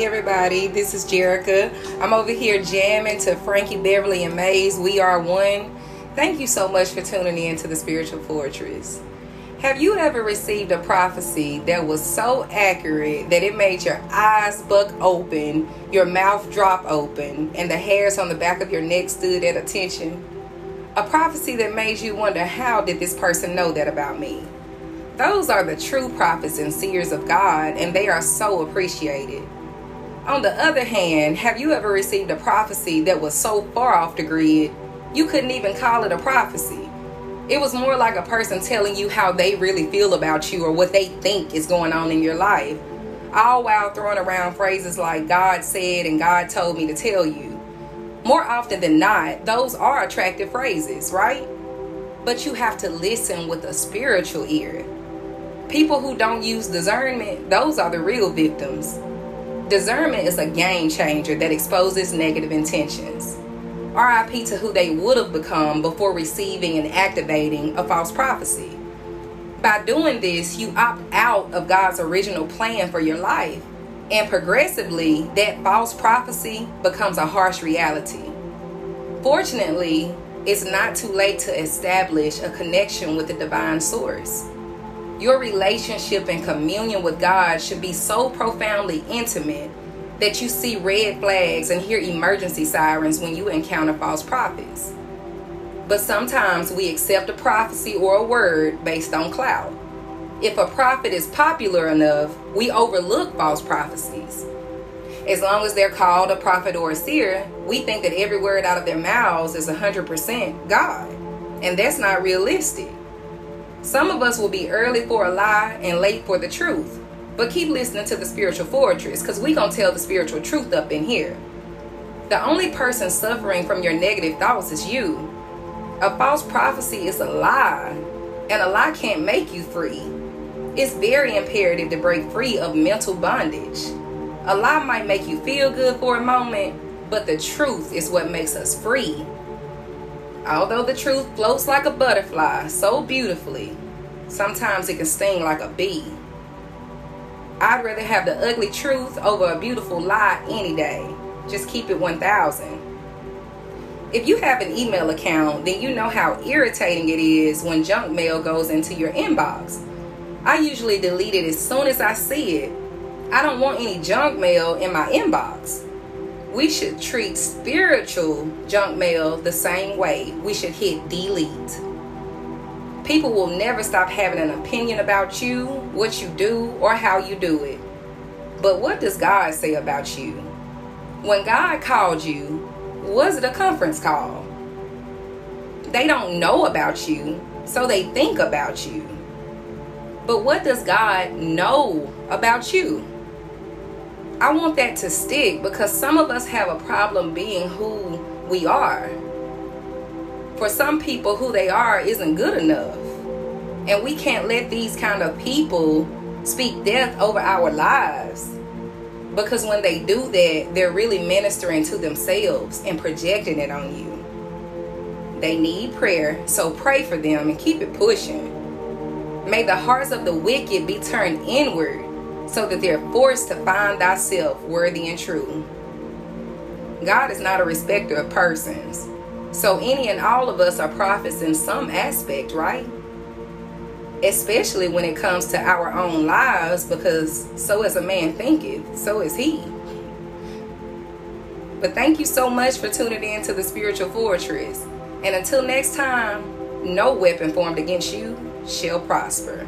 Hey everybody, this is Jerica. I'm over here jamming to Frankie Beverly and Maze. We are one. Thank you so much for tuning in to the Spiritual Fortress. Have you ever received a prophecy that was so accurate that it made your eyes buck open, your mouth drop open, and the hairs on the back of your neck stood at attention? A prophecy that made you wonder how did this person know that about me? Those are the true prophets and seers of God, and they are so appreciated. On the other hand, have you ever received a prophecy that was so far off the grid, you couldn't even call it a prophecy? It was more like a person telling you how they really feel about you or what they think is going on in your life, all while throwing around phrases like God said and God told me to tell you. More often than not, those are attractive phrases, right? But you have to listen with a spiritual ear. People who don't use discernment, those are the real victims. Discernment is a game changer that exposes negative intentions. RIP to who they would have become before receiving and activating a false prophecy. By doing this, you opt out of God's original plan for your life, and progressively, that false prophecy becomes a harsh reality. Fortunately, it's not too late to establish a connection with the divine source. Your relationship and communion with God should be so profoundly intimate that you see red flags and hear emergency sirens when you encounter false prophets. But sometimes we accept a prophecy or a word based on clout. If a prophet is popular enough, we overlook false prophecies. As long as they're called a prophet or a seer, we think that every word out of their mouths is 100% God. And that's not realistic. Some of us will be early for a lie and late for the truth. But keep listening to the spiritual fortress because we going to tell the spiritual truth up in here. The only person suffering from your negative thoughts is you. A false prophecy is a lie, and a lie can't make you free. It's very imperative to break free of mental bondage. A lie might make you feel good for a moment, but the truth is what makes us free. Although the truth floats like a butterfly so beautifully, sometimes it can sting like a bee. I'd rather have the ugly truth over a beautiful lie any day. Just keep it 1000. If you have an email account, then you know how irritating it is when junk mail goes into your inbox. I usually delete it as soon as I see it. I don't want any junk mail in my inbox we should treat spiritual junk mail the same way. We should hit delete. People will never stop having an opinion about you, what you do, or how you do it. But what does God say about you? When God called you, was it a conference call? They don't know about you, so they think about you. But what does God know about you? I want that to stick because some of us have a problem being who we are. For some people, who they are isn't good enough. And we can't let these kind of people speak death over our lives. Because when they do that, they're really ministering to themselves and projecting it on you. They need prayer, so pray for them and keep it pushing. May the hearts of the wicked be turned inward so that they're forced to find thyself worthy and true. God is not a respecter of persons. So any and all of us are prophets in some aspect, right? Especially when it comes to our own lives, because so as a man thinketh, so is he. But thank you so much for tuning in to the Spiritual Fortress. And until next time, no weapon formed against you shall prosper.